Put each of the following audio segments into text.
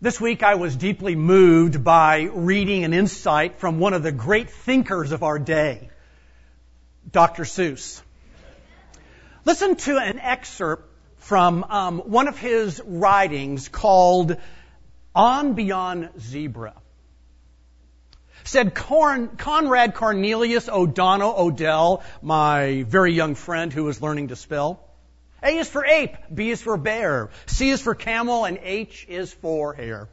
This week I was deeply moved by reading an insight from one of the great thinkers of our day, Dr. Seuss. Listen to an excerpt from um, one of his writings called On Beyond Zebra. Said Conrad Cornelius O'Donnell Odell, my very young friend who was learning to spell, a is for ape, B is for bear, C is for camel, and H is for hare.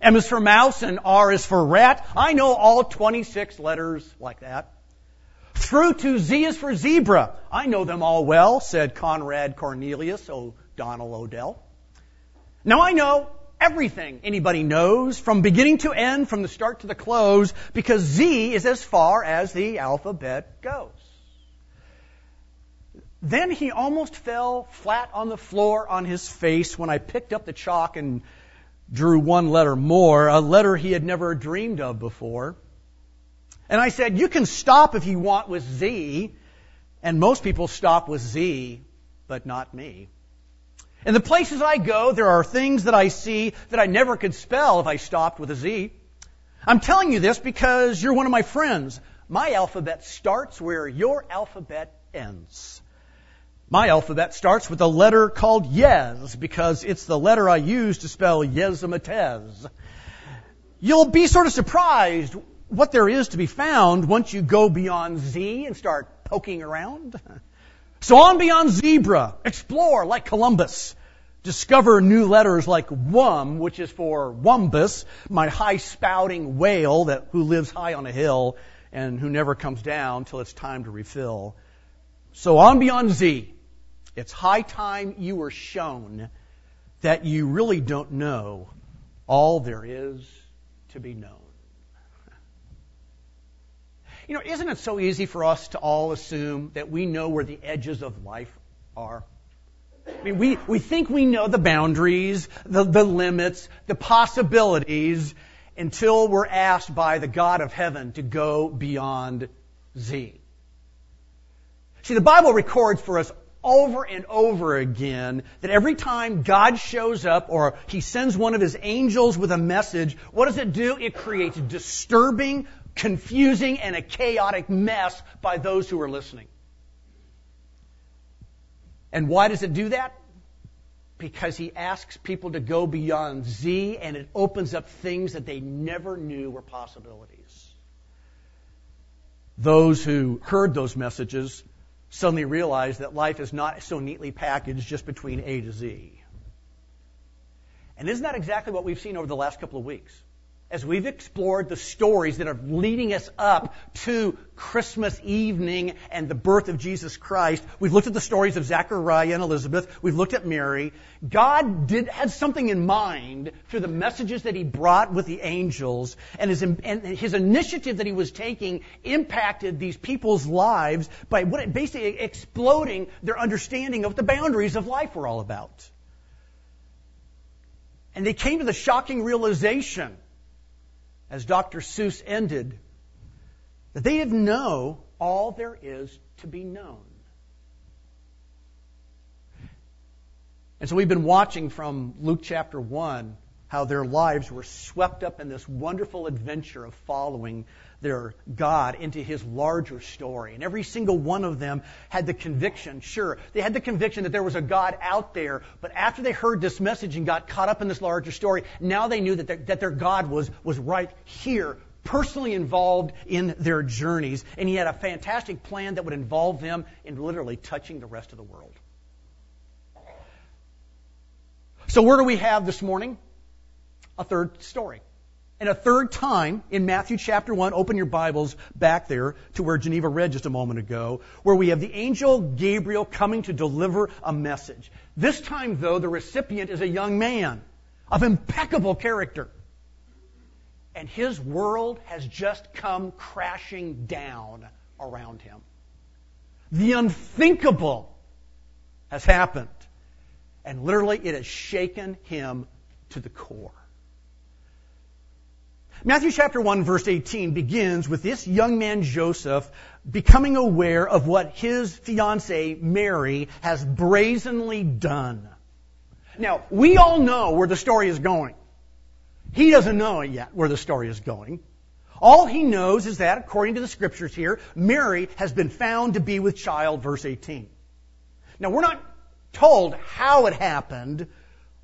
M is for mouse, and R is for rat. I know all 26 letters like that. Through to Z is for zebra. I know them all well, said Conrad Cornelius O'Donnell Odell. Now I know everything anybody knows from beginning to end, from the start to the close, because Z is as far as the alphabet goes. Then he almost fell flat on the floor on his face when I picked up the chalk and drew one letter more, a letter he had never dreamed of before. And I said, You can stop if you want with Z. And most people stop with Z, but not me. In the places I go, there are things that I see that I never could spell if I stopped with a Z. I'm telling you this because you're one of my friends. My alphabet starts where your alphabet ends. My alphabet starts with a letter called Yuzz because it's the letter I use to spell Yuzz-a-ma-Tuzz. You'll be sort of surprised what there is to be found once you go beyond Z and start poking around. So on beyond zebra, explore like Columbus. Discover new letters like Wum, which is for Wumbus, my high spouting whale that, who lives high on a hill and who never comes down till it's time to refill. So on beyond Z, it's high time you were shown that you really don't know all there is to be known. You know, isn't it so easy for us to all assume that we know where the edges of life are? I mean, we, we think we know the boundaries, the, the limits, the possibilities until we're asked by the God of heaven to go beyond Z. See, the Bible records for us over and over again that every time God shows up or he sends one of his angels with a message, what does it do? It creates disturbing, confusing, and a chaotic mess by those who are listening. And why does it do that? Because he asks people to go beyond Z and it opens up things that they never knew were possibilities. Those who heard those messages suddenly realize that life is not so neatly packaged just between A to Z. And isn't that exactly what we've seen over the last couple of weeks? As we've explored the stories that are leading us up to Christmas evening and the birth of Jesus Christ, we've looked at the stories of Zachariah and Elizabeth, we've looked at Mary. God did, had something in mind through the messages that He brought with the angels, and his, and his initiative that He was taking impacted these people's lives by what basically exploding their understanding of what the boundaries of life were all about. And they came to the shocking realization as Dr. Seuss ended, that they didn't know all there is to be known. And so we've been watching from Luke chapter 1 how their lives were swept up in this wonderful adventure of following their God into his larger story. And every single one of them had the conviction, sure, they had the conviction that there was a God out there, but after they heard this message and got caught up in this larger story, now they knew that their, that their God was, was right here, personally involved in their journeys. And he had a fantastic plan that would involve them in literally touching the rest of the world. So where do we have this morning? A third story. And a third time in Matthew chapter 1, open your Bibles back there to where Geneva read just a moment ago, where we have the angel Gabriel coming to deliver a message. This time, though, the recipient is a young man of impeccable character. And his world has just come crashing down around him. The unthinkable has happened. And literally, it has shaken him to the core. Matthew chapter 1 verse 18 begins with this young man Joseph becoming aware of what his fiancee Mary has brazenly done. Now, we all know where the story is going. He doesn't know yet where the story is going. All he knows is that, according to the scriptures here, Mary has been found to be with child, verse 18. Now, we're not told how it happened.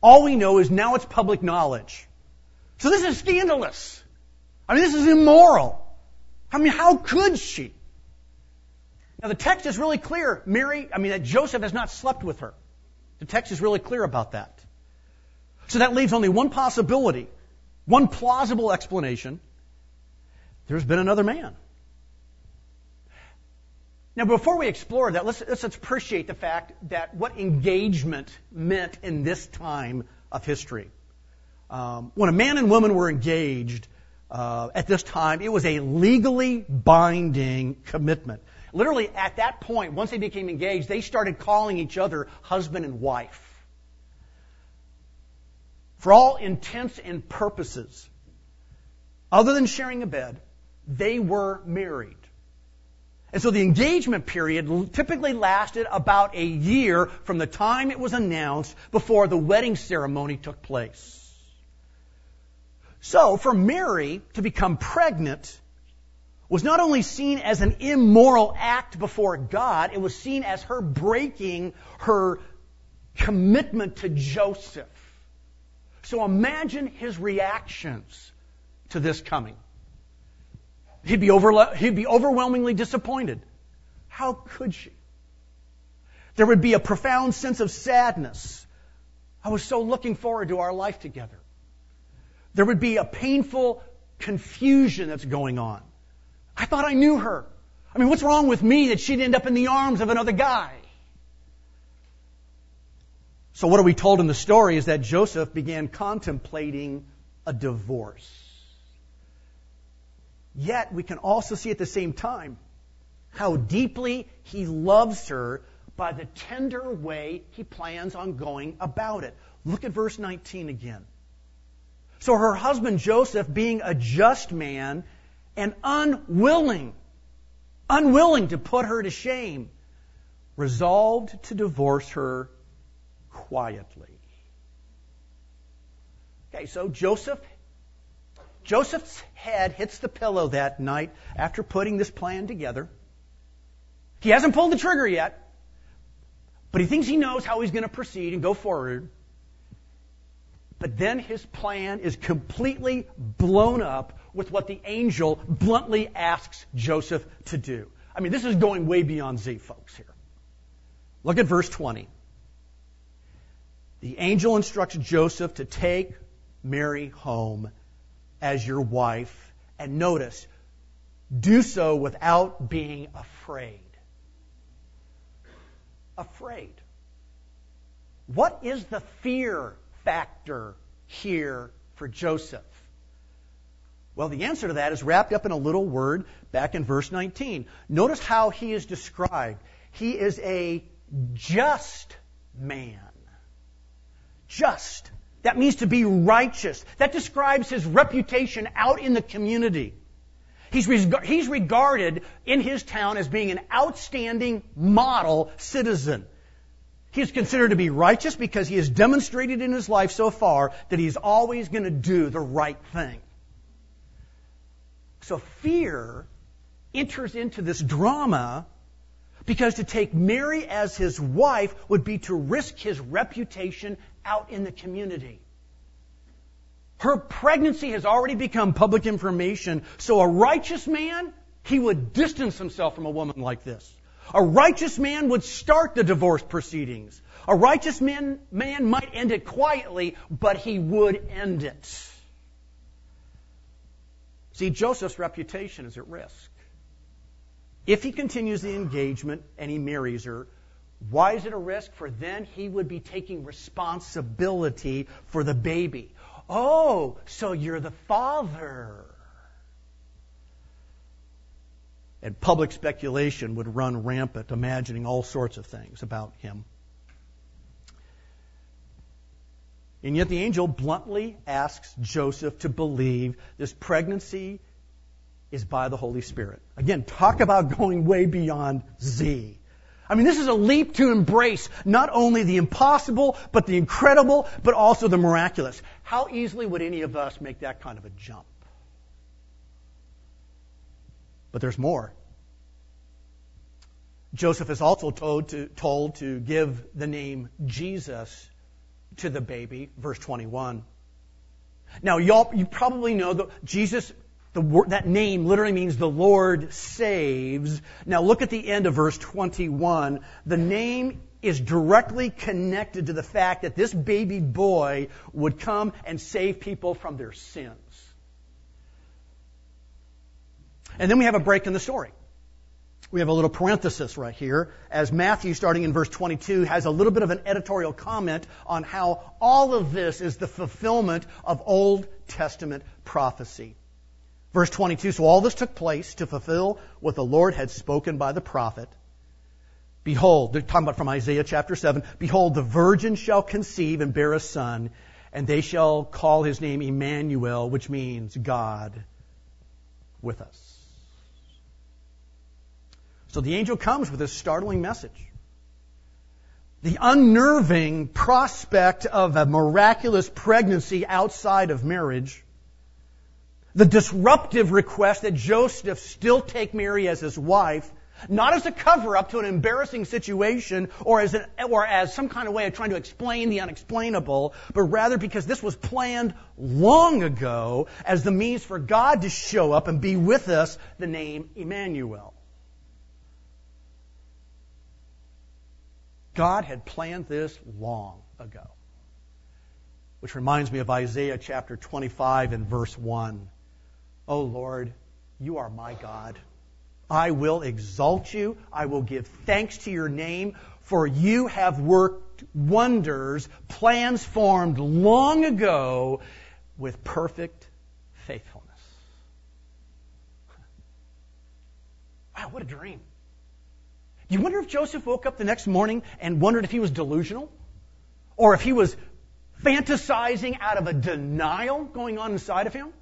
All we know is now it's public knowledge. So this is scandalous. I mean, this is immoral. I mean, how could she? Now, the text is really clear. Mary, I mean, that Joseph has not slept with her. The text is really clear about that. So that leaves only one possibility, one plausible explanation. There's been another man. Now, before we explore that, let's, let's appreciate the fact that what engagement meant in this time of history. Um, when a man and woman were engaged uh, at this time, it was a legally binding commitment. Literally, at that point, once they became engaged, they started calling each other husband and wife. For all intents and purposes, other than sharing a bed, they were married. And so the engagement period typically lasted about a year from the time it was announced before the wedding ceremony took place. So for Mary to become pregnant was not only seen as an immoral act before God, it was seen as her breaking her commitment to Joseph. So imagine his reactions to this coming. He'd be, overle- he'd be overwhelmingly disappointed. How could she? There would be a profound sense of sadness. I was so looking forward to our life together. There would be a painful confusion that's going on. I thought I knew her. I mean, what's wrong with me that she'd end up in the arms of another guy? So, what are we told in the story is that Joseph began contemplating a divorce. Yet we can also see at the same time how deeply he loves her by the tender way he plans on going about it. Look at verse 19 again. So her husband Joseph, being a just man and unwilling, unwilling to put her to shame, resolved to divorce her quietly. Okay, so Joseph Joseph's head hits the pillow that night after putting this plan together. He hasn't pulled the trigger yet, but he thinks he knows how he's going to proceed and go forward. But then his plan is completely blown up with what the angel bluntly asks Joseph to do. I mean, this is going way beyond Z, folks, here. Look at verse 20. The angel instructs Joseph to take Mary home as your wife. And notice, do so without being afraid. Afraid. What is the fear factor here for Joseph? Well, the answer to that is wrapped up in a little word back in verse 19. Notice how he is described. He is a just man. Just. That means to be righteous. That describes his reputation out in the community. He's, he's regarded in his town as being an outstanding model citizen. He is considered to be righteous because he has demonstrated in his life so far that he's always going to do the right thing. So fear enters into this drama because to take Mary as his wife would be to risk his reputation out in the community. Her pregnancy has already become public information, so a righteous man, he would distance himself from a woman like this. A righteous man would start the divorce proceedings. A righteous man, man might end it quietly, but he would end it. See, Joseph's reputation is at risk. If he continues the engagement and he marries her, why is it a risk? For then he would be taking responsibility for the baby. Oh, so you're the father. And public speculation would run rampant, imagining all sorts of things about him. And yet the angel bluntly asks Joseph to believe this pregnancy is by the Holy Spirit. Again, talk about going way beyond Z. I mean, this is a leap to embrace not only the impossible, but the incredible, but also the miraculous. How easily would any of us make that kind of a jump? But there's more. Joseph is also told to, told to give the name Jesus to the baby, verse 21. Now, y'all, you probably know that Jesus, the that name literally means the Lord saves. Now, look at the end of verse 21. The name is directly connected to the fact that this baby boy would come and save people from their sins. And then we have a break in the story we have a little parenthesis right here as Matthew, starting in verse 22, has a little bit of an editorial comment on how all of this is the fulfillment of Old Testament prophecy. Verse 22, so all this took place to fulfill what the Lord had spoken by the prophet. Behold, they're talking about from Isaiah chapter 7, behold, the virgin shall conceive and bear a son, and they shall call his name Emmanuel, which means God with us. So the angel comes with this startling message. The unnerving prospect of a miraculous pregnancy outside of marriage. The disruptive request that Joseph still take Mary as his wife, not as a cover up to an embarrassing situation or as, an, or as some kind of way of trying to explain the unexplainable, but rather because this was planned long ago as the means for God to show up and be with us, the name Emmanuel. God had planned this long ago. Which reminds me of Isaiah chapter 25 and verse 1. Oh Lord, you are my God. I will exalt you. I will give thanks to your name, for you have worked wonders, plans formed long ago with perfect faithfulness. Wow, what a dream. You wonder if Joseph woke up the next morning and wondered if he was delusional? Or if he was fantasizing out of a denial going on inside of him?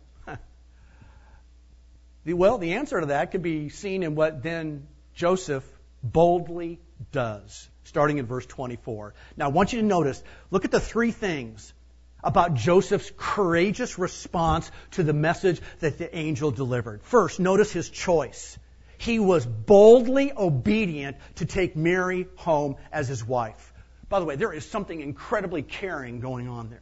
well, the answer to that could be seen in what then Joseph boldly does, starting in verse 24. Now, I want you to notice, look at the three things about Joseph's courageous response to the message that the angel delivered. First, notice his choice he was boldly obedient to take Mary home as his wife. By the way, there is something incredibly caring going on there.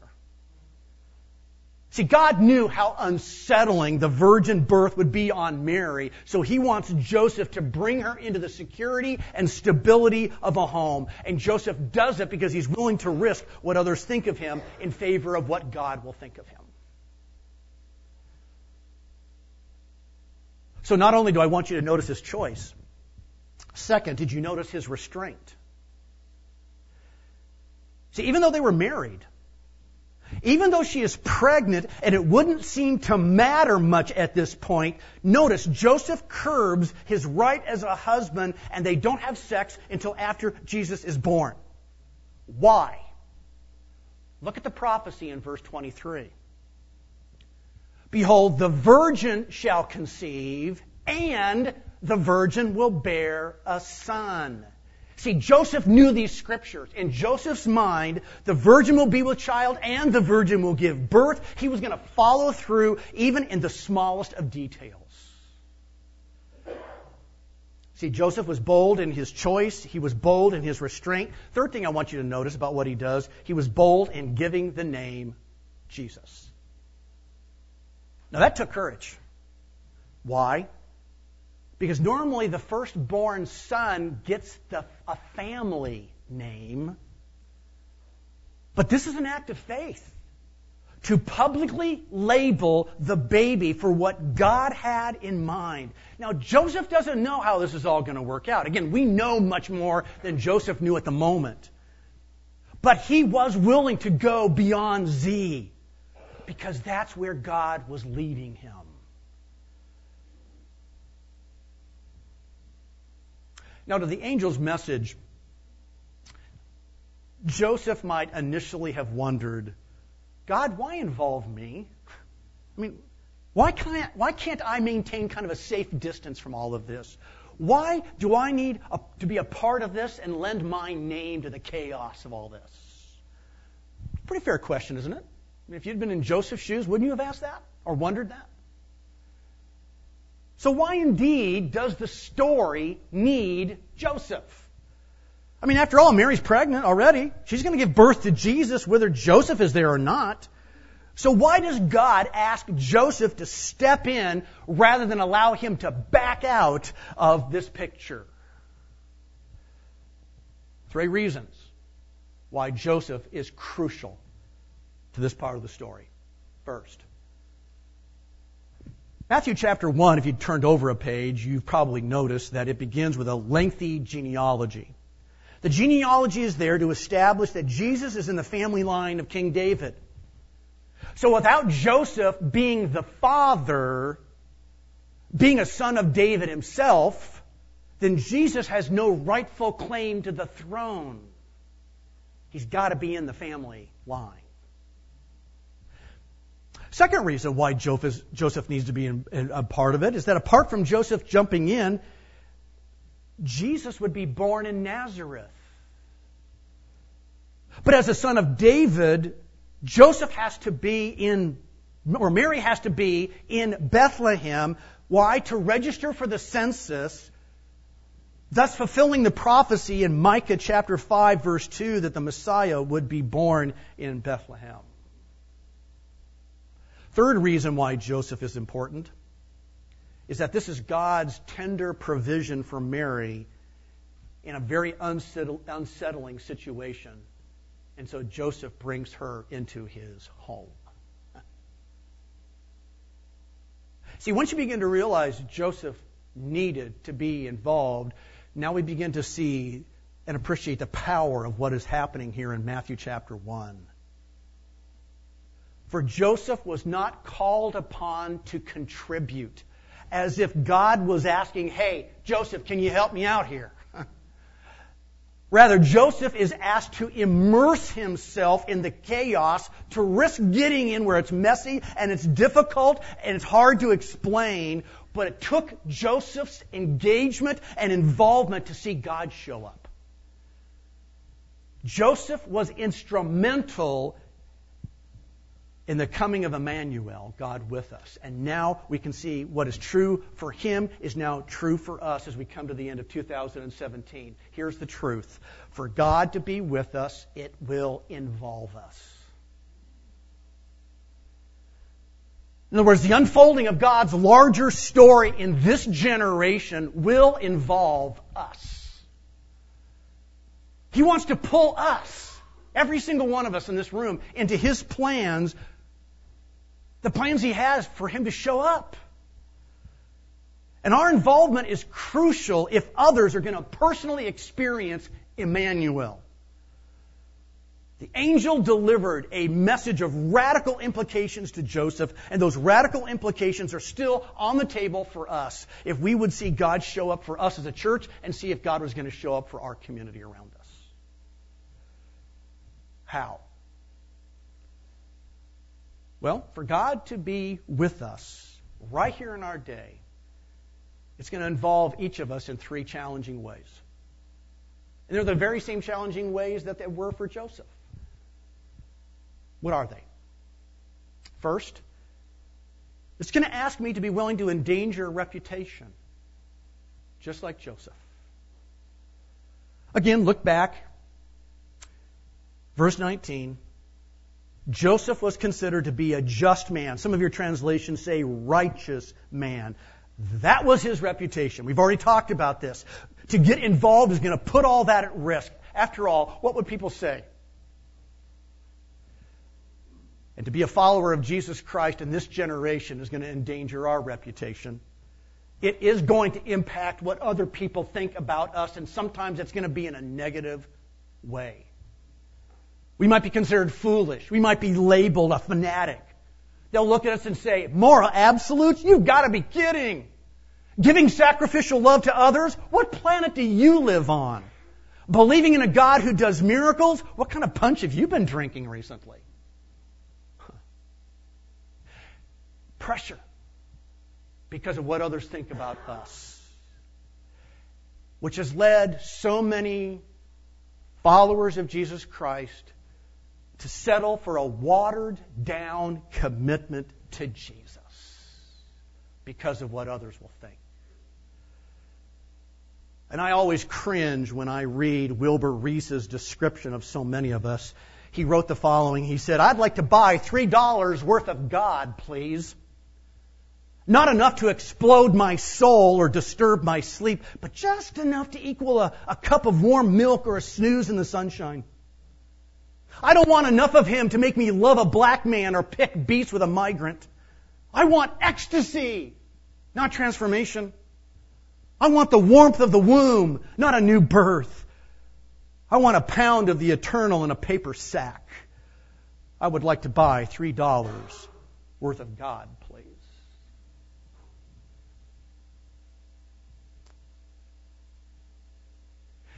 See, God knew how unsettling the virgin birth would be on Mary, so he wants Joseph to bring her into the security and stability of a home. And Joseph does it because he's willing to risk what others think of him in favor of what God will think of him. So not only do I want you to notice his choice, second, did you notice his restraint? See, even though they were married, even though she is pregnant and it wouldn't seem to matter much at this point, notice Joseph curbs his right as a husband and they don't have sex until after Jesus is born. Why? Look at the prophecy in verse 23. Behold, the virgin shall conceive, and the virgin will bear a son. See, Joseph knew these scriptures. In Joseph's mind, the virgin will be with child and the virgin will give birth. He was going to follow through even in the smallest of details. See, Joseph was bold in his choice. He was bold in his restraint. Third thing I want you to notice about what he does, he was bold in giving the name Jesus. Now that took courage. Why? Because normally the firstborn son gets the, a family name. But this is an act of faith. To publicly label the baby for what God had in mind. Now, Joseph doesn't know how this is all going to work out. Again, we know much more than Joseph knew at the moment. But he was willing to go beyond Z because that's where God was leading him. Now, to the angel's message, Joseph might initially have wondered, God, why involve me? I mean, why can't, why can't I maintain kind of a safe distance from all of this? Why do I need a, to be a part of this and lend my name to the chaos of all this? Pretty fair question, isn't it? Mean, if you'd been in Joseph's shoes, wouldn't you have asked that or wondered that? So why indeed does the story need Joseph? I mean, after all, Mary's pregnant already. She's going to give birth to Jesus whether Joseph is there or not. So why does God ask Joseph to step in rather than allow him to back out of this picture? Three reasons why Joseph is crucial to this part of the story. First, Matthew chapter 1, if you turned over a page, you've probably noticed that it begins with a lengthy genealogy. The genealogy is there to establish that Jesus is in the family line of King David. So without Joseph being the father, being a son of David himself, then Jesus has no rightful claim to the throne. He's got to be in the family line. Second reason why Joseph needs to be a part of it is that apart from Joseph jumping in, Jesus would be born in Nazareth. But as a son of David, Joseph has to be in, or Mary has to be in Bethlehem. Why? To register for the census, thus fulfilling the prophecy in Micah chapter 5 verse 2 that the Messiah would be born in Bethlehem. Third reason why Joseph is important is that this is God's tender provision for Mary in a very unsettling situation and so Joseph brings her into his home. See, once you begin to realize Joseph needed to be involved, now we begin to see and appreciate the power of what is happening here in Matthew chapter 1. For Joseph was not called upon to contribute, as if God was asking, Hey, Joseph, can you help me out here? Rather, Joseph is asked to immerse himself in the chaos, to risk getting in where it's messy and it's difficult and it's hard to explain, but it took Joseph's engagement and involvement to see God show up. Joseph was instrumental in the coming of Emmanuel, God with us. And now we can see what is true for him is now true for us as we come to the end of 2017. Here's the truth. For God to be with us, it will involve us. In other words, the unfolding of God's larger story in this generation will involve us. He wants to pull us, every single one of us in this room, into His plans the plans He has for Him to show up. And our involvement is crucial if others are going to personally experience Emmanuel. The angel delivered a message of radical implications to Joseph, and those radical implications are still on the table for us if we would see God show up for us as a church and see if God was going to show up for our community around us. How? Well, for God to be with us right here in our day, it's going to involve each of us in three challenging ways. And they're the very same challenging ways that they were for Joseph. What are they? First, it's going to ask me to be willing to endanger reputation, just like Joseph. Again, look back. Verse 19. Joseph was considered to be a just man. Some of your translations say righteous man. That was his reputation. We've already talked about this. To get involved is going to put all that at risk. After all, what would people say? And to be a follower of Jesus Christ in this generation is going to endanger our reputation. It is going to impact what other people think about us, and sometimes it's going to be in a negative way. We might be considered foolish. We might be labeled a fanatic. They'll look at us and say, moral absolutes? You've got to be kidding. Giving sacrificial love to others? What planet do you live on? Believing in a God who does miracles? What kind of punch have you been drinking recently? Pressure because of what others think about us. which has led so many followers of Jesus Christ to settle for a watered down commitment to Jesus because of what others will think. And I always cringe when I read Wilbur Rees's description of so many of us. He wrote the following. He said, I'd like to buy $3 worth of God, please. Not enough to explode my soul or disturb my sleep, but just enough to equal a, a cup of warm milk or a snooze in the sunshine. I don't want enough of him to make me love a black man or pick beets with a migrant. I want ecstasy, not transformation. I want the warmth of the womb, not a new birth. I want a pound of the eternal in a paper sack. I would like to buy three dollars worth of God, please.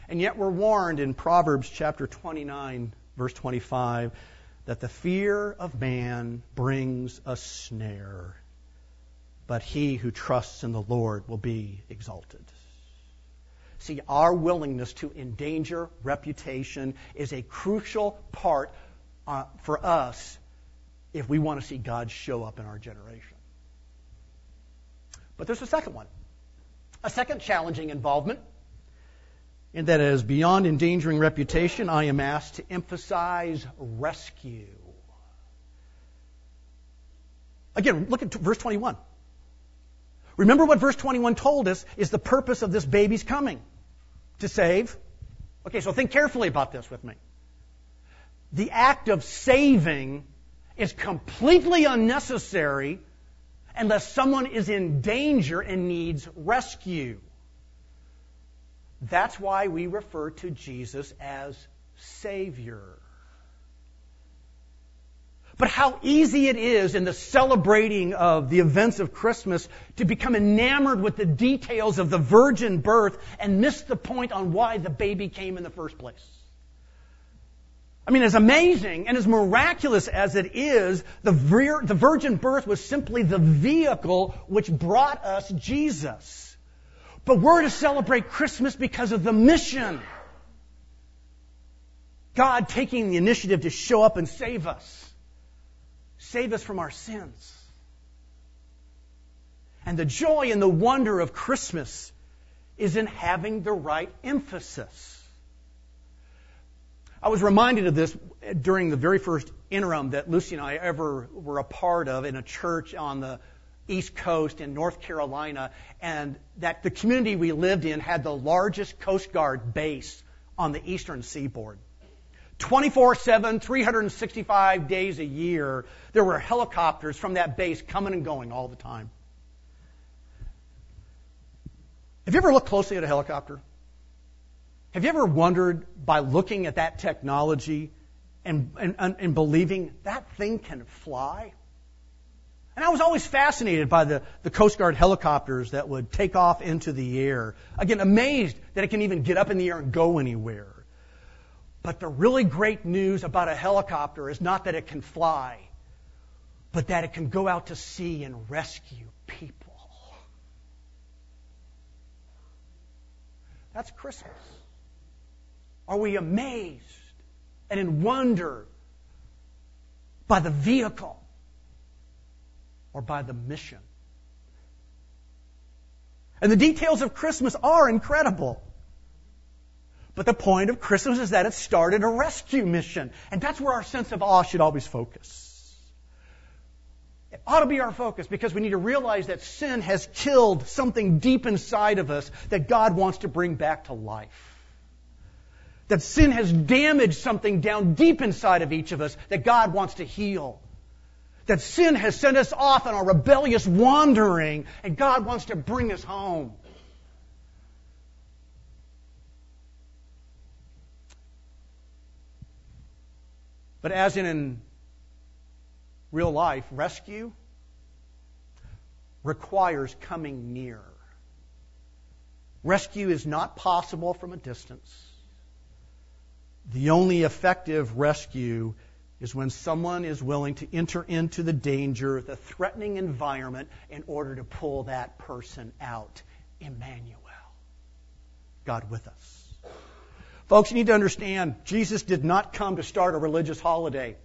And yet we're warned in Proverbs chapter 29, verse 25, that the fear of man brings a snare, but he who trusts in the Lord will be exalted. See, our willingness to endanger reputation is a crucial part uh, for us if we want to see God show up in our generation. But there's a second one. A second challenging involvement and that as beyond endangering reputation, I am asked to emphasize rescue. Again, look at verse 21. Remember what verse 21 told us is the purpose of this baby's coming to save. Okay, so think carefully about this with me. The act of saving is completely unnecessary unless someone is in danger and needs rescue. That's why we refer to Jesus as Savior. But how easy it is in the celebrating of the events of Christmas to become enamored with the details of the virgin birth and miss the point on why the baby came in the first place. I mean, as amazing and as miraculous as it is, the, vir- the virgin birth was simply the vehicle which brought us Jesus. But we're to celebrate Christmas because of the mission. God taking the initiative to show up and save us. Save us from our sins. And the joy and the wonder of Christmas is in having the right emphasis. I was reminded of this during the very first interim that Lucy and I ever were a part of in a church on the East Coast in North Carolina, and that the community we lived in had the largest Coast Guard base on the eastern seaboard. 24 7, 365 days a year, there were helicopters from that base coming and going all the time. Have you ever looked closely at a helicopter? Have you ever wondered by looking at that technology and, and, and believing that thing can fly? And I was always fascinated by the, the Coast Guard helicopters that would take off into the air. Again, amazed that it can even get up in the air and go anywhere. But the really great news about a helicopter is not that it can fly, but that it can go out to sea and rescue people. That's Christmas. Are we amazed and in wonder by the vehicle or by the mission. And the details of Christmas are incredible. But the point of Christmas is that it started a rescue mission. And that's where our sense of awe should always focus. It ought to be our focus because we need to realize that sin has killed something deep inside of us that God wants to bring back to life. That sin has damaged something down deep inside of each of us that God wants to heal. That sin has sent us off on a rebellious wandering, and God wants to bring us home. But as in, in real life, rescue requires coming near. Rescue is not possible from a distance. The only effective rescue is when someone is willing to enter into the danger, the threatening environment, in order to pull that person out. Emmanuel. God with us. Folks, you need to understand, Jesus did not come to start a religious holiday.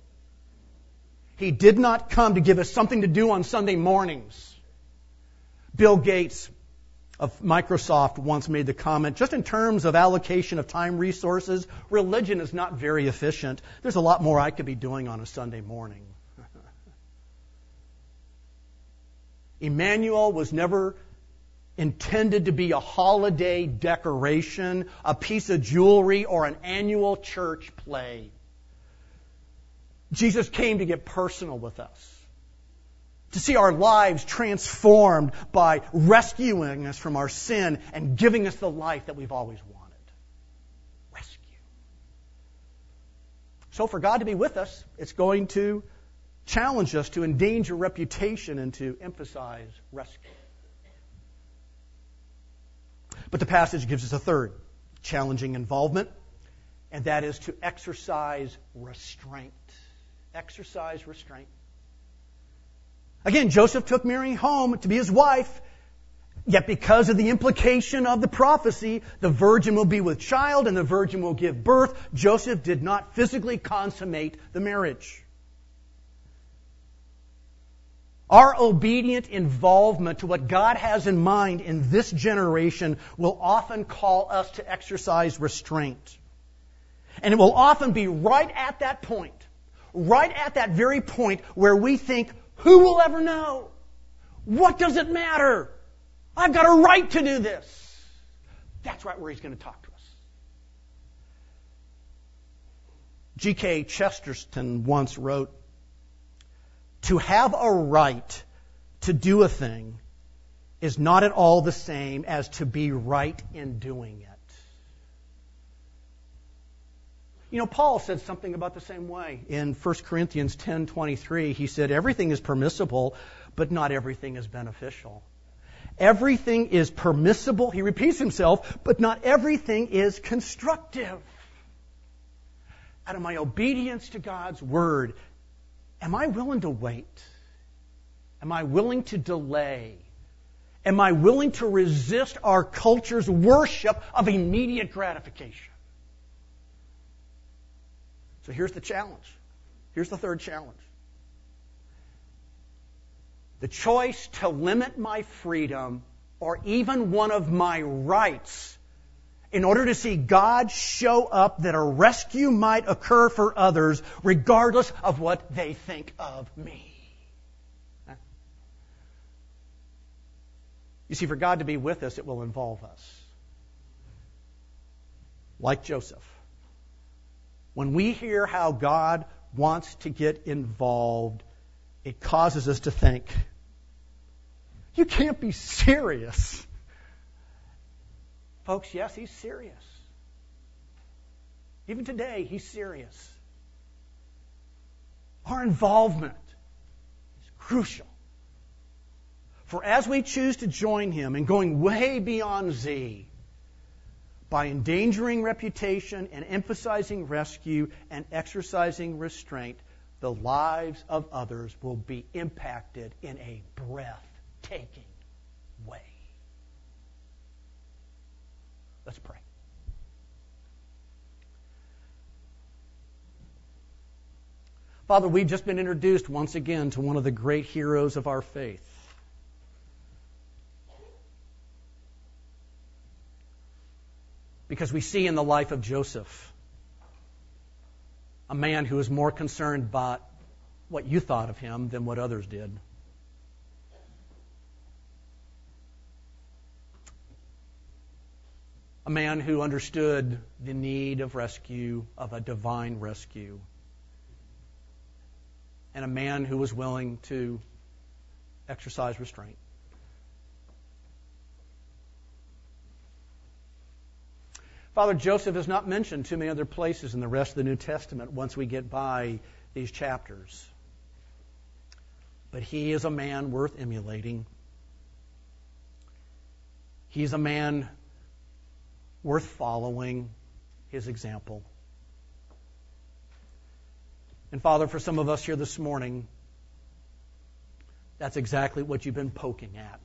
He did not come to give us something to do on Sunday mornings. Bill Gates of Microsoft once made the comment, just in terms of allocation of time resources, religion is not very efficient. There's a lot more I could be doing on a Sunday morning. Emmanuel was never intended to be a holiday decoration, a piece of jewelry, or an annual church play. Jesus came to get personal with us to see our lives transformed by rescuing us from our sin and giving us the life that we've always wanted. Rescue. So, for God to be with us, it's going to challenge us to endanger reputation and to emphasize rescue. But the passage gives us a third challenging involvement, and that is to exercise restraint. Exercise restraint. Again, Joseph took Mary home to be his wife, yet because of the implication of the prophecy, the virgin will be with child and the virgin will give birth. Joseph did not physically consummate the marriage. Our obedient involvement to what God has in mind in this generation will often call us to exercise restraint. And it will often be right at that point, right at that very point where we think, who will ever know? What does it matter? I've got a right to do this. That's right where he's going to talk to us. G.K. Chesterton once wrote, To have a right to do a thing is not at all the same as to be right in doing it. You know, Paul said something about the same way. In 1 Corinthians 10:23, he said everything is permissible, but not everything is beneficial. Everything is permissible, he repeats himself, but not everything is constructive. Out of my obedience to God's word, am I willing to wait? Am I willing to delay? Am I willing to resist our culture's worship of immediate gratification? So here's the challenge. Here's the third challenge. The choice to limit my freedom or even one of my rights in order to see God show up that a rescue might occur for others regardless of what they think of me. You see, for God to be with us, it will involve us. Like Joseph. When we hear how God wants to get involved, it causes us to think, you can't be serious. Folks, yes, he's serious. Even today, he's serious. Our involvement is crucial. For as we choose to join him in going way beyond Z, by endangering reputation and emphasizing rescue and exercising restraint, the lives of others will be impacted in a breathtaking way. Let's pray. Father, we've just been introduced once again to one of the great heroes of our faith. Because we see in the life of Joseph a man who was more concerned about what you thought of him than what others did. A man who understood the need of rescue, of a divine rescue. And a man who was willing to exercise restraint. Father Joseph is not mentioned too many other places in the rest of the New Testament once we get by these chapters. But he is a man worth emulating. He's a man worth following his example. And Father, for some of us here this morning, that's exactly what you've been poking at.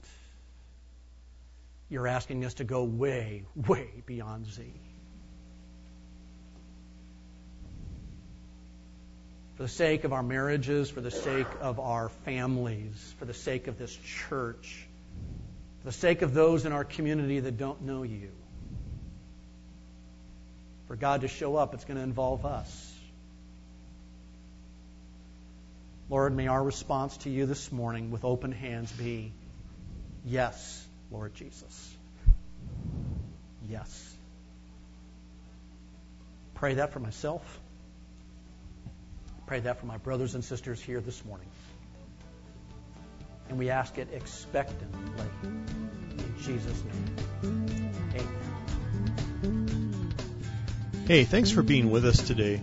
You're asking us to go way, way beyond Z. For the sake of our marriages, for the sake of our families, for the sake of this church, for the sake of those in our community that don't know you. For God to show up, it's going to involve us. Lord, may our response to you this morning with open hands be yes, Lord Jesus. Yes. Pray that for myself. Pray that for my brothers and sisters here this morning. And we ask it expectantly. In Jesus' name. Amen. Hey, thanks for being with us today.